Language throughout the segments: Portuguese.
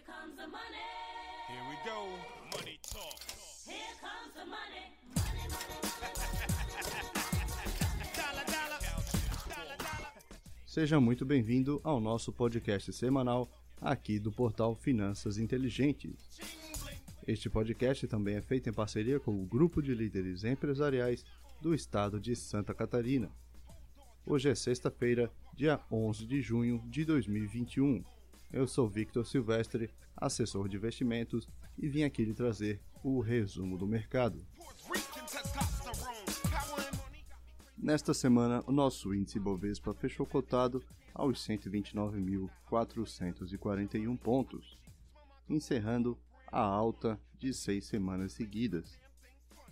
Here comes the money. Here we go. Money talk. Here comes the money. Money, money, dollar. Seja muito bem-vindo ao nosso podcast semanal aqui do portal Finanças Inteligentes. Este podcast também é feito em parceria com o Grupo de Líderes Empresariais do Estado de Santa Catarina. Hoje é sexta-feira, dia 11 de junho de 2021. Eu sou Victor Silvestre, assessor de investimentos, e vim aqui lhe trazer o resumo do mercado. Nesta semana, o nosso índice Bovespa fechou cotado aos 129.441 pontos, encerrando a alta de seis semanas seguidas.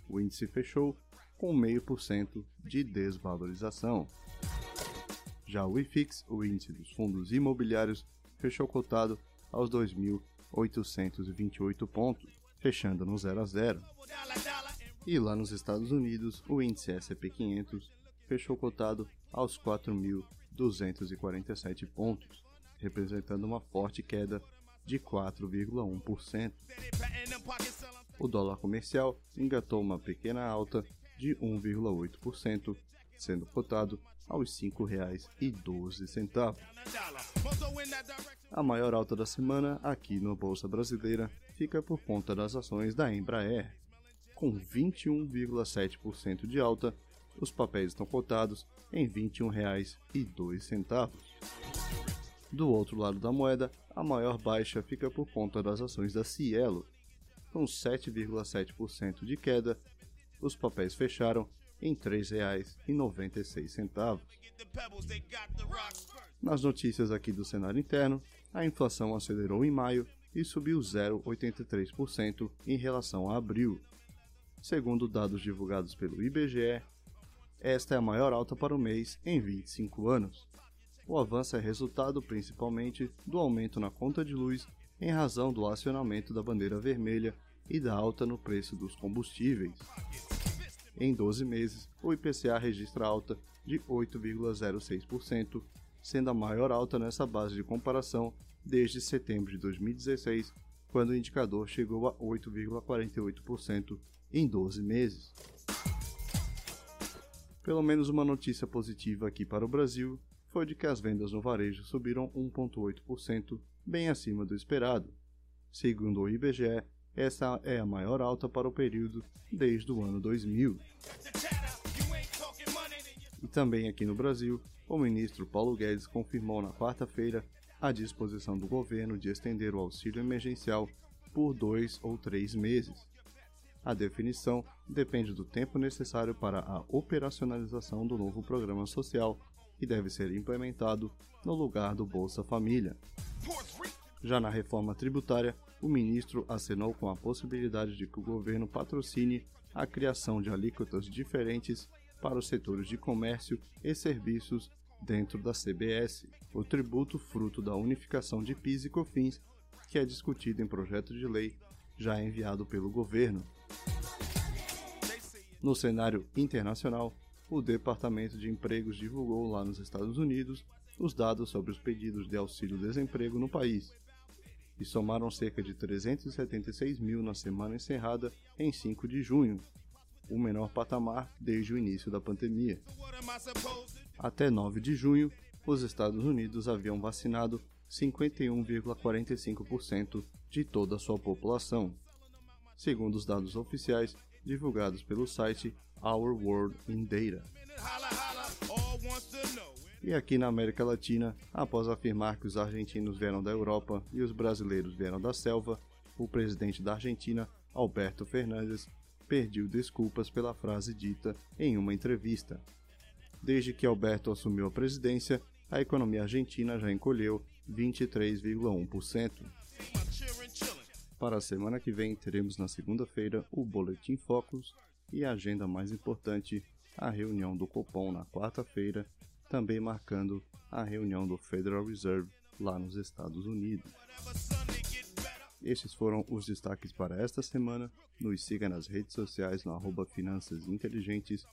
O índice fechou com 0,5% de desvalorização. Já o IFIX, o índice dos fundos imobiliários, fechou cotado aos 2.828 pontos, fechando no 0 a 0. Dollar, dollar. And E lá nos Estados Unidos, o índice S&P 500 fechou cotado aos 4.247 pontos, representando uma forte queda de 4,1%. steady patting them pockets selling. O dólar comercial engatou uma pequena alta de 1,8%, sendo cotado aos R$ 5,12. Dollar, dollar. Mozo in that direction. A maior alta da semana aqui na Bolsa Brasileira fica por conta das ações da Embraer. Com 21,7% de alta, os papéis estão cotados em R$ 21,02. Do outro lado da moeda, a maior baixa fica por conta das ações da Cielo. Com 7,7% de queda, os papéis fecharam em R$ 3,96. Get the pebbles, they got the rocks first. Nas notícias aqui do cenário interno, a inflação acelerou em maio e subiu 0,83% em relação a abril. Segundo dados divulgados pelo IBGE, esta é a maior alta para o mês em 25 anos. O avanço é resultado principalmente do aumento na conta de luz em razão do acionamento da bandeira vermelha e da alta no preço dos combustíveis. Em 12 meses, o IPCA registra alta de 8,06%, sendo a maior alta nessa base de comparação desde setembro de 2016, quando o indicador chegou a 8,48% em 12 meses. Pelo menos uma notícia positiva aqui para o Brasil foi de que as vendas no varejo subiram 1,8%, bem acima do esperado. Segundo o IBGE, essa é a maior alta para o período desde o ano 2000. The chatter. You ain't talking money, then you E também aqui no Brasil, o ministro Paulo Guedes confirmou na quarta-feira a disposição do governo de estender o auxílio emergencial por dois ou três meses. A definição depende do tempo necessário para a operacionalização do novo programa social, que deve ser implementado no lugar do Bolsa Família. Já na reforma tributária, o ministro acenou com a possibilidade de que o governo patrocine a criação de alíquotas diferentes para os setores de comércio e serviços dentro da CBS, o tributo fruto da unificação de PIS e COFINS, que é discutido em projeto de lei já enviado pelo governo. No cenário internacional, o Departamento de Empregos divulgou lá nos Estados Unidos os dados sobre os pedidos de auxílio-desemprego no país, e somaram cerca de 376 mil na semana encerrada em 5 de junho, o menor patamar desde o início da pandemia. Até 9 de junho, os Estados Unidos haviam vacinado 51,45% de toda a sua população, segundo os dados oficiais divulgados pelo site Our World in Data. E aqui na América Latina, após afirmar que os argentinos vieram da Europa e os brasileiros vieram da selva, o presidente da Argentina, Alberto Fernandes, pediu desculpas pela frase dita em uma entrevista. Desde que Alberto assumiu a presidência, a economia argentina já encolheu 23,1%. I'm cheering, chilling. Para a semana que vem, teremos na segunda-feira o Boletim Focus e a agenda mais importante, a reunião do Copom na quarta-feira, também marcando a reunião do Federal Reserve lá nos Estados Unidos. Estes foram os destaques para esta semana. Nos siga nas redes sociais no arroba Finanças Inteligentes.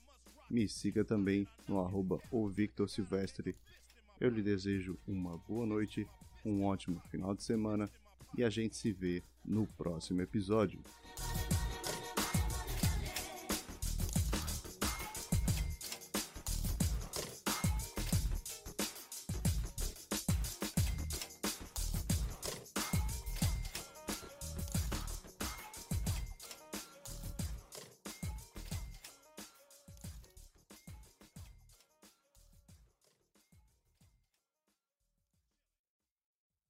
Me siga também no arroba o Victor Silvestre. Eu lhe desejo uma boa noite, um ótimo final de semana e a gente se vê no próximo episódio.